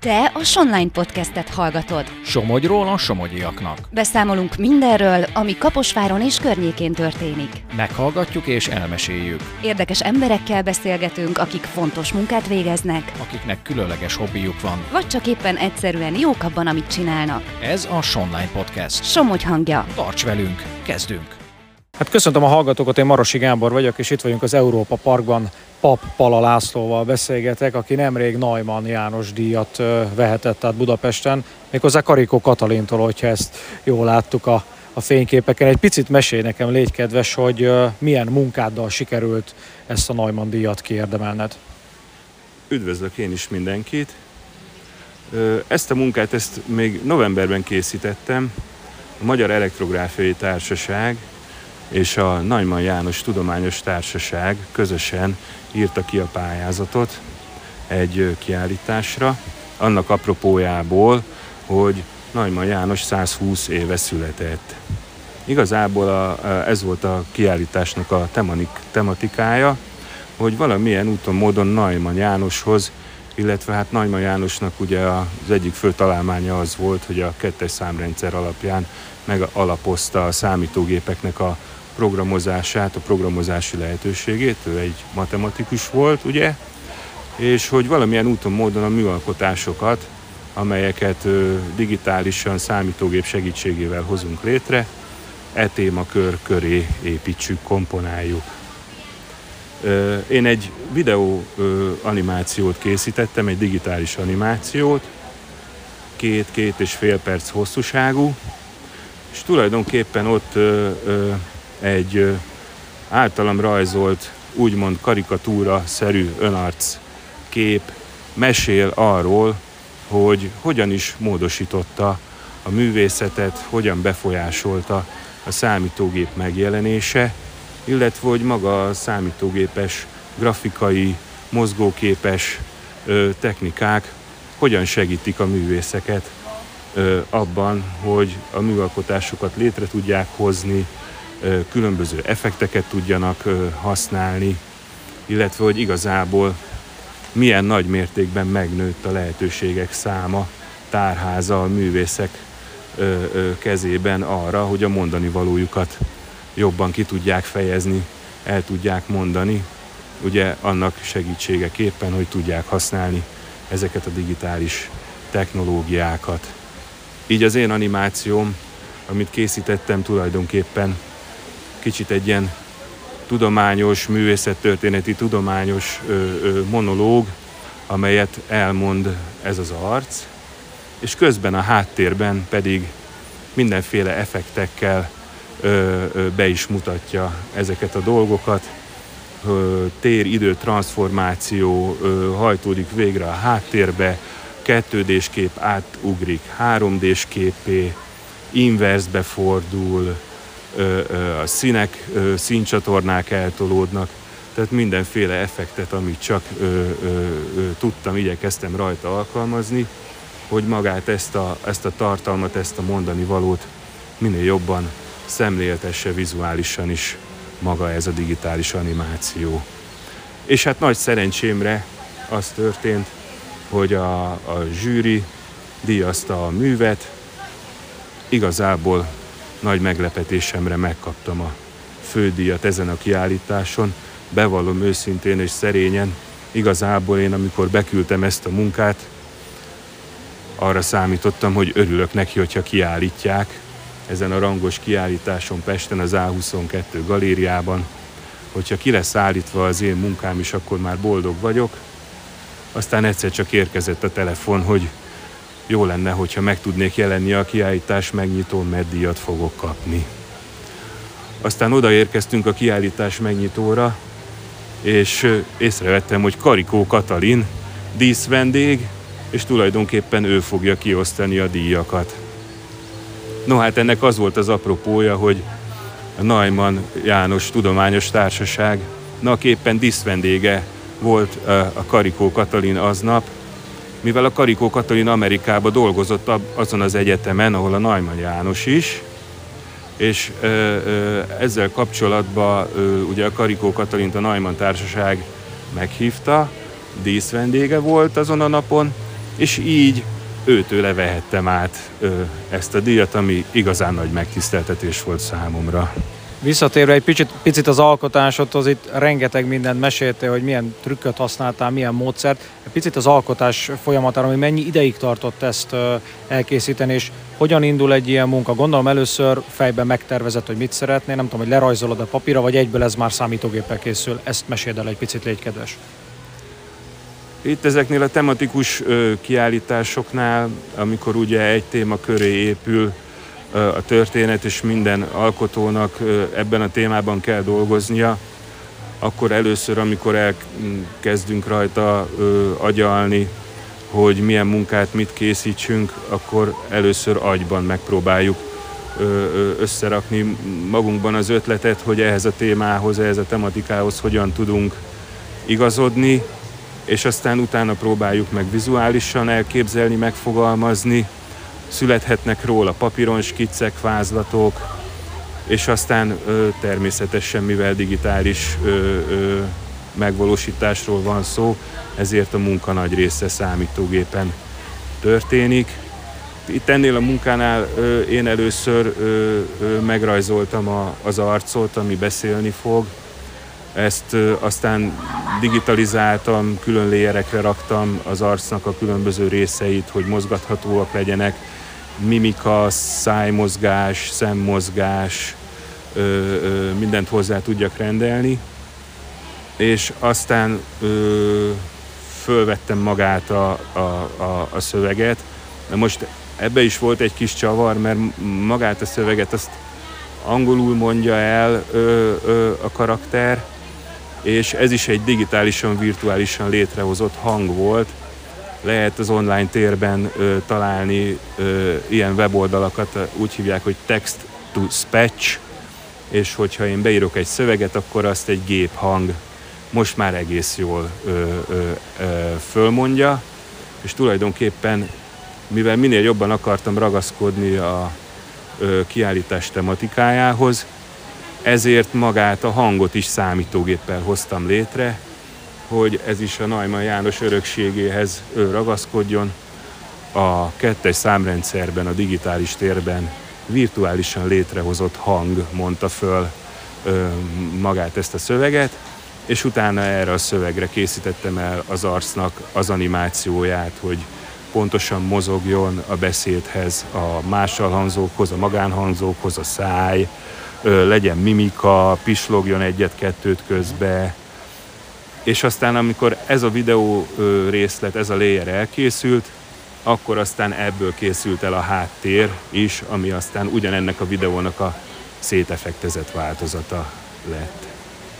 Te a Sonline podcastet hallgatod. Somogyról a somogyiaknak. Beszámolunk mindenről, ami Kaposváron és környékén történik. Meghallgatjuk és elmeséljük. Érdekes emberekkel beszélgetünk, akik fontos munkát végeznek, Akiknek különleges hobbijuk van. vagy csak éppen egyszerűen jók abban, amit csinálnak. Ez a Sonline Podcast. Somogy hangja. Tarts velünk, kezdünk! Hát köszöntöm a hallgatókat, én Marosi Gábor vagyok, és itt vagyunk az Európa Parkban. Pap Pala Lászlóval beszélgetek, aki nemrég Najman János díjat vehetett át Budapesten, méghozzá Karikó Katalintól, hogyha ezt jól láttuk a, a fényképeken. Egy picit mesélj nekem, légy kedves, hogy milyen munkáddal sikerült ezt a Najman díjat kiérdemelned. Üdvözlök én is mindenkit. Ezt a munkát ezt még novemberben készítettem. A Magyar Elektrográfiai Társaság és a Nagyman János Tudományos Társaság közösen írta ki a pályázatot egy kiállításra, annak apropójából, hogy Nagyman János 120 éve született. Igazából a, ez volt a kiállításnak a temanik, tematikája, hogy valamilyen úton, módon Najman Jánoshoz, illetve hát Najman Jánosnak ugye az egyik fő találmánya az volt, hogy a kettes számrendszer alapján megalapozta a számítógépeknek a programozását, a programozási lehetőségét, ő egy matematikus volt, ugye, és hogy valamilyen úton, módon a műalkotásokat, amelyeket digitálisan számítógép segítségével hozunk létre, e témakör köré építsük, komponáljuk. Én egy videó animációt készítettem, egy digitális animációt, két-két és fél perc hosszúságú, és tulajdonképpen ott ö, ö, egy általam rajzolt, úgymond karikatúra-szerű önarc kép mesél arról, hogy hogyan is módosította a művészetet, hogyan befolyásolta a számítógép megjelenése, illetve hogy maga a számítógépes, grafikai, mozgóképes ö, technikák hogyan segítik a művészeket ö, abban, hogy a műalkotásokat létre tudják hozni, különböző effekteket tudjanak használni, illetve hogy igazából milyen nagy mértékben megnőtt a lehetőségek száma, tárháza a művészek kezében arra, hogy a mondani valójukat jobban ki tudják fejezni, el tudják mondani, ugye annak segítségeképpen, hogy tudják használni ezeket a digitális technológiákat. Így az én animációm, amit készítettem tulajdonképpen kicsit egy ilyen tudományos, művészettörténeti tudományos ö, ö, monológ, amelyet elmond ez az arc, és közben a háttérben pedig mindenféle effektekkel ö, ö, be is mutatja ezeket a dolgokat. Ö, tér-idő transformáció ö, hajtódik végre a háttérbe, 2D-s kép átugrik 3D-s képé, inverzbe fordul, a színek, színcsatornák eltolódnak, tehát mindenféle effektet, amit csak tudtam, igyekeztem rajta alkalmazni, hogy magát ezt a, ezt a tartalmat, ezt a mondani valót minél jobban szemléltesse vizuálisan is maga ez a digitális animáció. És hát nagy szerencsémre az történt, hogy a, a zsűri díjazta a művet, igazából nagy meglepetésemre megkaptam a fődíjat ezen a kiállításon. Bevallom őszintén és szerényen, igazából én amikor beküldtem ezt a munkát, arra számítottam, hogy örülök neki, hogyha kiállítják ezen a rangos kiállításon Pesten, az A22 galériában. Hogyha ki lesz állítva az én munkám is, akkor már boldog vagyok. Aztán egyszer csak érkezett a telefon, hogy jó lenne, hogyha meg tudnék jelenni a kiállítás megnyitón, mert díjat fogok kapni. Aztán odaérkeztünk a kiállítás megnyitóra, és észrevettem, hogy Karikó Katalin díszvendég, és tulajdonképpen ő fogja kiosztani a díjakat. No hát ennek az volt az apropója, hogy a Najman János Tudományos Társaságnak éppen díszvendége volt a Karikó Katalin aznap, mivel a Karikó Katalin Amerikába dolgozott azon az egyetemen, ahol a Najman János is, és ö, ö, ezzel kapcsolatban ö, ugye a Karikó Katalint a Najman Társaság meghívta, díszvendége volt azon a napon, és így őtőle vehettem át ezt a díjat, ami igazán nagy megtiszteltetés volt számomra. Visszatérve egy picit, picit az alkotásodhoz, itt rengeteg mindent meséltél, hogy milyen trükköt használtál, milyen módszert. Picit az alkotás folyamatára, hogy mennyi ideig tartott ezt elkészíteni, és hogyan indul egy ilyen munka? Gondolom először fejben megtervezett, hogy mit szeretnél, nem tudom, hogy lerajzolod a papírra, vagy egyből ez már számítógéppel készül. Ezt meséld el egy picit, légy kedves. Itt ezeknél a tematikus kiállításoknál, amikor ugye egy téma köré épül a történet, és minden alkotónak ebben a témában kell dolgoznia, akkor először, amikor elkezdünk rajta agyalni, hogy milyen munkát mit készítsünk, akkor először agyban megpróbáljuk összerakni magunkban az ötletet, hogy ehhez a témához, ehhez a tematikához hogyan tudunk igazodni, és aztán utána próbáljuk meg vizuálisan elképzelni, megfogalmazni, születhetnek róla papíron skiccek, vázlatok, és aztán ö, természetesen, mivel digitális ö, ö, megvalósításról van szó, ezért a munka nagy része számítógépen történik. Itt ennél a munkánál ö, én először ö, ö, megrajzoltam a, az arcot, ami beszélni fog, ezt aztán digitalizáltam, külön léjerekre raktam az arcnak a különböző részeit, hogy mozgathatóak legyenek. Mimika, szájmozgás, szemmozgás, ö, ö, mindent hozzá tudjak rendelni. És aztán ö, fölvettem magát a, a, a, a szöveget. De most ebbe is volt egy kis csavar, mert magát a szöveget azt angolul mondja el ö, ö, a karakter, és ez is egy digitálisan, virtuálisan létrehozott hang volt. Lehet az online térben ö, találni ö, ilyen weboldalakat, úgy hívják, hogy text to speech, és hogyha én beírok egy szöveget, akkor azt egy gép hang most már egész jól ö, ö, ö, fölmondja, és tulajdonképpen, mivel minél jobban akartam ragaszkodni a ö, kiállítás tematikájához, ezért magát a hangot is számítógéppel hoztam létre, hogy ez is a Neumann János örökségéhez ragaszkodjon. A kettes számrendszerben, a digitális térben virtuálisan létrehozott hang mondta föl magát ezt a szöveget, és utána erre a szövegre készítettem el az arcnak az animációját, hogy pontosan mozogjon a beszédhez, a másalhangzókhoz, a magánhangzókhoz, a száj, legyen mimika, pislogjon egyet-kettőt közbe, és aztán amikor ez a videó részlet, ez a layer elkészült, akkor aztán ebből készült el a háttér is, ami aztán ugyanennek a videónak a szétefektezett változata lett.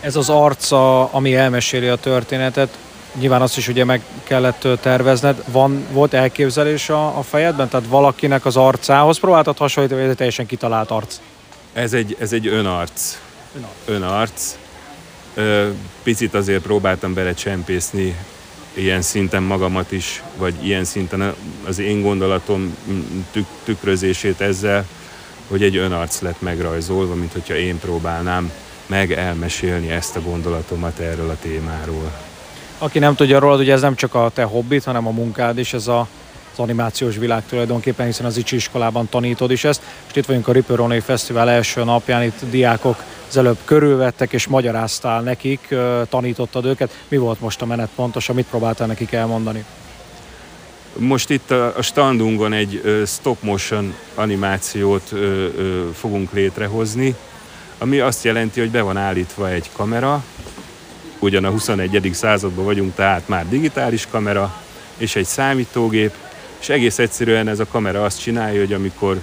Ez az arca, ami elmeséli a történetet, nyilván azt is ugye meg kellett tervezned. Van, volt elképzelés a, a fejedben? Tehát valakinek az arcához próbáltad hasonlítani, vagy ez teljesen kitalált arc? Ez egy, ez egy önarc. Önarc. Ö, picit azért próbáltam belecsempészni ilyen szinten magamat is, vagy ilyen szinten az én gondolatom tük, tükrözését ezzel, hogy egy önarc lett megrajzolva, mint hogyha én próbálnám meg elmesélni ezt a gondolatomat erről a témáról. Aki nem tudja róla, hogy ez nem csak a te hobbit, hanem a munkád is, ez a az animációs világ tulajdonképpen, hiszen az Icsi iskolában tanítod is ezt. És itt vagyunk a Ripperonai Fesztivál első napján, itt diákok az előbb körülvettek és magyaráztál nekik, tanítottad őket. Mi volt most a menet pontosan, mit próbáltál nekik elmondani? Most itt a standunkon egy stop motion animációt fogunk létrehozni, ami azt jelenti, hogy be van állítva egy kamera, ugyan a 21. században vagyunk, tehát már digitális kamera, és egy számítógép, és egész egyszerűen ez a kamera azt csinálja, hogy amikor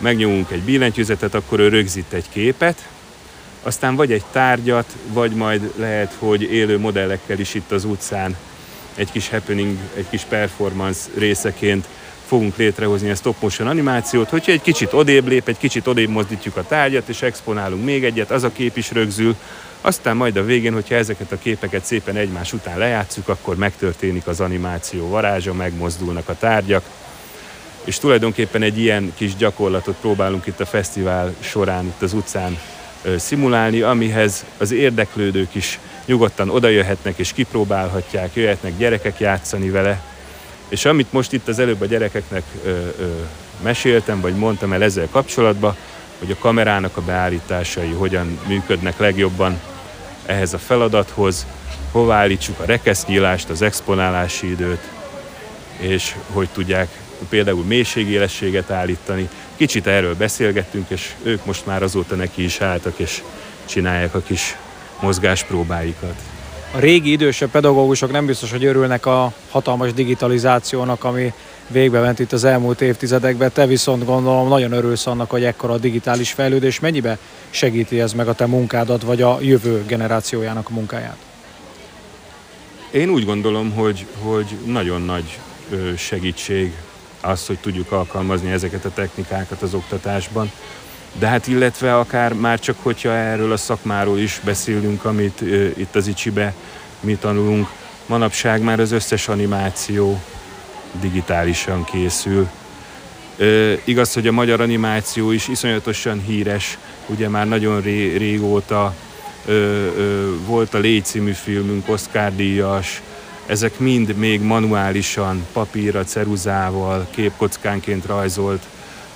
megnyomunk egy billentyűzetet, akkor ő rögzít egy képet, aztán vagy egy tárgyat, vagy majd lehet, hogy élő modellekkel is itt az utcán egy kis happening, egy kis performance részeként fogunk létrehozni a stop motion animációt, hogyha egy kicsit odébb lép, egy kicsit odébb mozdítjuk a tárgyat, és exponálunk még egyet, az a kép is rögzül, aztán majd a végén, hogyha ezeket a képeket szépen egymás után lejátszuk, akkor megtörténik az animáció varázsa, megmozdulnak a tárgyak, és tulajdonképpen egy ilyen kis gyakorlatot próbálunk itt a fesztivál során, itt az utcán szimulálni, amihez az érdeklődők is nyugodtan odajöhetnek és kipróbálhatják, jöhetnek gyerekek játszani vele, És amit most itt az előbb a gyerekeknek meséltem, vagy mondtam el ezzel kapcsolatban, hogy a kamerának a beállításai hogyan működnek legjobban ehhez a feladathoz, hova állítsuk a rekesznyílást, az exponálási időt, és hogy tudják például mélységélességet állítani. Kicsit erről beszélgettünk, és ők most már azóta neki is álltak, és csinálják a kis mozgáspróbáikat. A régi idősebb pedagógusok nem biztos, hogy örülnek a hatalmas digitalizációnak, ami végbe ment itt az elmúlt évtizedekben. Te viszont gondolom nagyon örülsz annak, hogy ekkora a digitális fejlődés. Mennyibe segíti ez meg a te munkádat, vagy a jövő generációjának a munkáját? Én úgy gondolom, hogy, hogy nagyon nagy segítség az, hogy tudjuk alkalmazni ezeket a technikákat az oktatásban. De hát illetve akár már csak, hogyha erről a szakmáról is beszélünk, amit itt az Icsibe mi tanulunk, manapság már az összes animáció digitálisan készül. Ö, igaz, hogy a magyar animáció is iszonyatosan híres, ugye már nagyon ré, régóta ö, ö, volt a Légy című filmünk, Oscar díjas, ezek mind még manuálisan, papírra, ceruzával, képkockánként rajzolt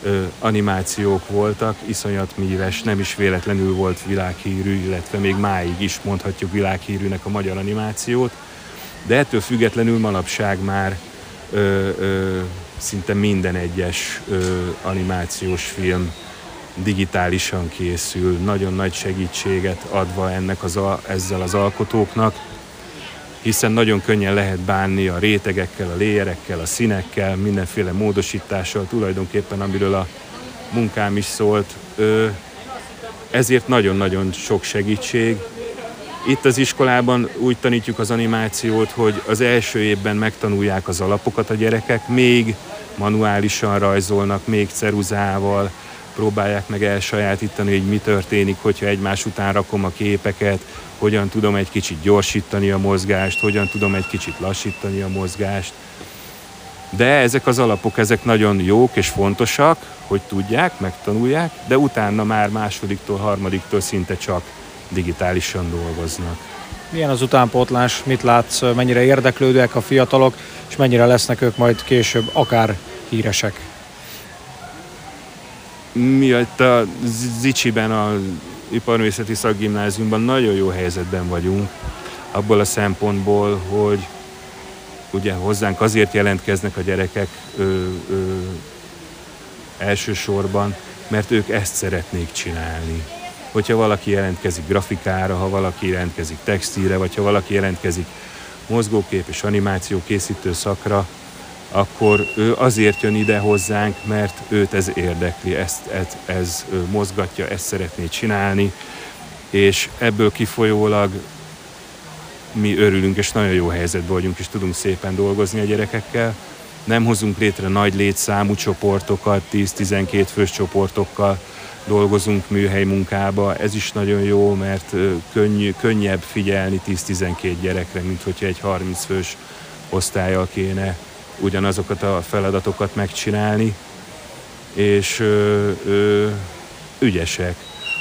ö, animációk voltak, iszonyat míves, nem is véletlenül volt világhírű, illetve még máig is mondhatjuk világhírűnek a magyar animációt, de ettől függetlenül manapság már ö, ö, szinte minden egyes ö, animációs film digitálisan készül, nagyon nagy segítséget adva ennek az, ezzel az alkotóknak, hiszen nagyon könnyen lehet bánni a rétegekkel, a léjerekkel, a színekkel, mindenféle módosítással, tulajdonképpen amiről a munkám is szólt. Ezért nagyon-nagyon sok segítség. Itt az iskolában úgy tanítjuk az animációt, hogy az első évben megtanulják az alapokat a gyerekek, még manuálisan rajzolnak, még ceruzával, próbálják meg elsajátítani, hogy mi történik, hogyha egymás után rakom a képeket, hogyan tudom egy kicsit gyorsítani a mozgást, hogyan tudom egy kicsit lassítani a mozgást. De ezek az alapok, ezek nagyon jók és fontosak, hogy tudják, megtanulják, de utána már másodiktól, harmadiktól szinte csak digitálisan dolgoznak. Milyen az utánpótlás, mit látsz, mennyire érdeklődőek a fiatalok, és mennyire lesznek ők majd később akár híresek? Mi itt a Zicsiben, a iparművészeti szakgimnáziumban nagyon jó helyzetben vagyunk, abból a szempontból, hogy ugye hozzánk azért jelentkeznek a gyerekek ö, ö, elsősorban, mert ők ezt szeretnék csinálni. Hogyha valaki jelentkezik grafikára, ha valaki jelentkezik textíre, vagy ha valaki jelentkezik mozgókép és animáció készítő szakra, akkor ő azért jön ide hozzánk, mert őt ez érdekli, ezt, ez, ez mozgatja, ezt szeretné csinálni, és ebből kifolyólag mi örülünk, és nagyon jó helyzetben vagyunk, és tudunk szépen dolgozni a gyerekekkel. Nem hozunk létre nagy létszámú csoportokat, 10-12 fős csoportokkal dolgozunk műhely munkába. Ez is nagyon jó, mert könnyű, könnyebb figyelni 10-12 gyerekre, mint hogyha egy 30 fős osztályjal kéne ugyanazokat a feladatokat megcsinálni, és ö, ö, ügyesek.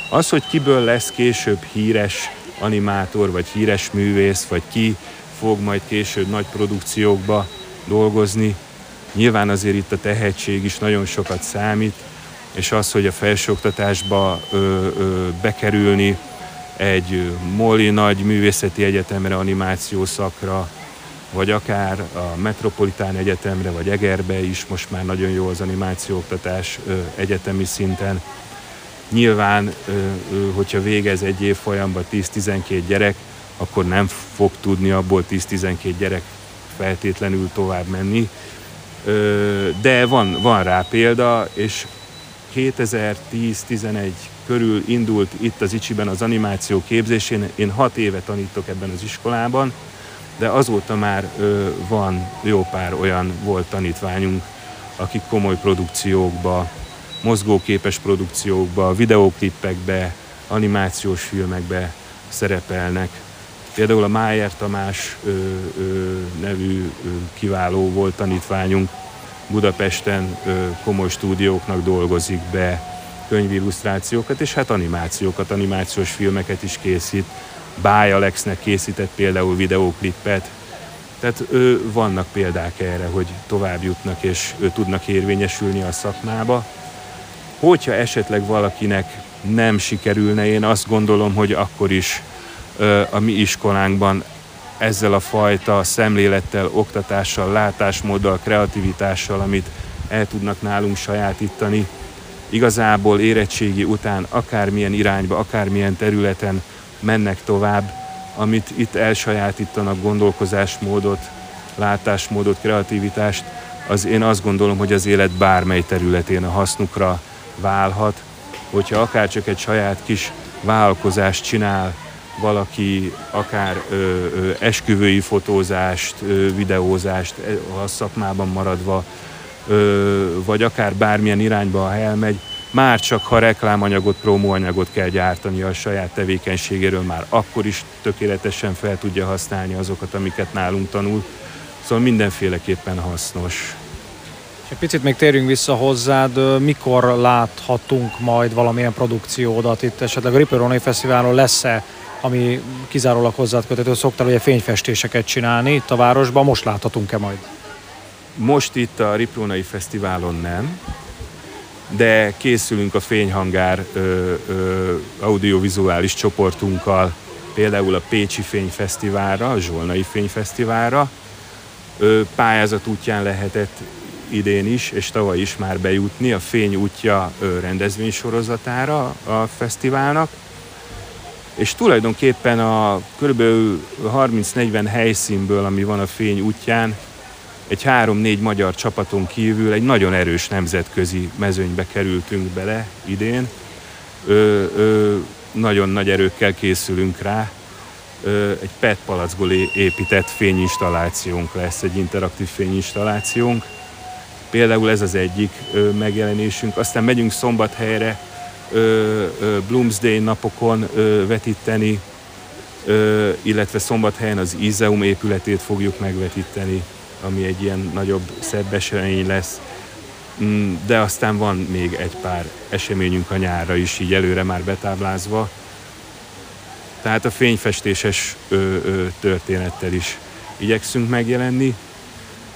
Az, hogy kiből lesz később híres animátor, vagy híres művész, vagy ki fog majd később nagy produkciókba dolgozni, nyilván azért itt a tehetség is nagyon sokat számít, és az, hogy a felsőoktatásba ö, ö, bekerülni egy Moli nagy művészeti egyetemre, animáció szakra, vagy akár a Metropolitán Egyetemre, vagy Egerbe is most már nagyon jó az animációoktatás egyetemi szinten. Nyilván, hogyha végez egy év folyamban 10-12 gyerek, akkor nem fog tudni abból 10-12 gyerek feltétlenül tovább menni. De van, van rá példa, és 2010-11 körül indult itt az Icsiben az animáció képzésén. Én hat éve tanítok ebben az iskolában, de azóta már ö, van jó pár olyan volt tanítványunk, akik komoly produkciókba, mozgóképes produkciókba, videóklippekbe, animációs filmekbe szerepelnek. Például a Májer Tamás ö, ö, nevű ö, kiváló volt tanítványunk, Budapesten ö, komoly stúdióknak dolgozik be, könyvillusztrációkat, és hát animációkat, animációs filmeket is készít Báj Alexnek készített például videóklippet, Tehát ő, vannak példák erre, hogy tovább jutnak és ő tudnak érvényesülni a szakmába. Hogyha esetleg valakinek nem sikerülne, én azt gondolom, hogy akkor is a mi iskolánkban ezzel a fajta szemlélettel, oktatással, látásmóddal, kreativitással, amit el tudnak nálunk sajátítani, igazából érettségi után akármilyen irányba, akármilyen területen mennek tovább, amit itt elsajátítanak gondolkozásmódot, látásmódot, kreativitást, az én azt gondolom, hogy az élet bármely területén a hasznukra válhat, hogyha akár csak egy saját kis vállalkozást csinál, valaki akár ö, ö, esküvői fotózást, ö, videózást e, a szakmában maradva, ö, vagy akár bármilyen irányba, elmegy, már csak ha reklámanyagot, promóanyagot kell gyártani a saját tevékenységéről, már akkor is tökéletesen fel tudja használni azokat, amiket nálunk tanul. Szóval mindenféleképpen hasznos. És egy picit még térjünk vissza hozzád, mikor láthatunk majd valamilyen produkciódat itt, esetleg a Ripperoni Fesztiválon lesz-e ami kizárólag hozzád kötető, szoktál ugye fényfestéseket csinálni itt a városban, most láthatunk-e majd? Most itt a Riprónai Fesztiválon nem, de készülünk a Fényhangár ö, ö, audiovizuális csoportunkkal, például a Pécsi Fényfesztiválra, a Zsolnai Fényfesztiválra. Ö, pályázat útján lehetett idén is, és tavaly is már bejutni a Fény útja rendezvénysorozatára a fesztiválnak és tulajdonképpen a kb. 30-40 helyszínből, ami van a fény útján, egy három-négy magyar csapaton kívül egy nagyon erős nemzetközi mezőnybe kerültünk bele idén. Ö, ö, nagyon nagy erőkkel készülünk rá. Ö, egy PET palackból épített fényinstallációnk lesz, egy interaktív fényinstallációnk. Például ez az egyik ö, megjelenésünk. Aztán megyünk szombathelyre, Bloomsday napokon vetíteni, illetve szombathelyen az Izeum épületét fogjuk megvetíteni, ami egy ilyen nagyobb, szebb esemény lesz. Mm, de aztán van még egy pár eseményünk a nyárra is, így előre már betáblázva. Tehát a fényfestéses ö, ö, történettel is igyekszünk megjelenni,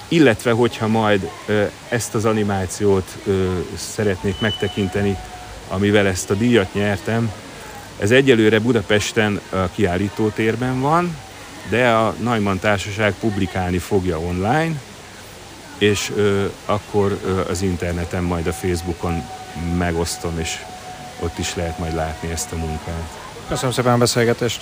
illetve hogyha majd ö, ezt az animációt ö, szeretnék megtekinteni, amivel ezt a díjat nyertem, ez egyelőre Budapesten a kiállítótérben van, de a Neumann Társaság publikálni fogja online, és ö, akkor ö, az interneten, majd a Facebookon megosztom, és ott is lehet majd látni ezt a munkát. Köszönöm szépen a beszélgetést!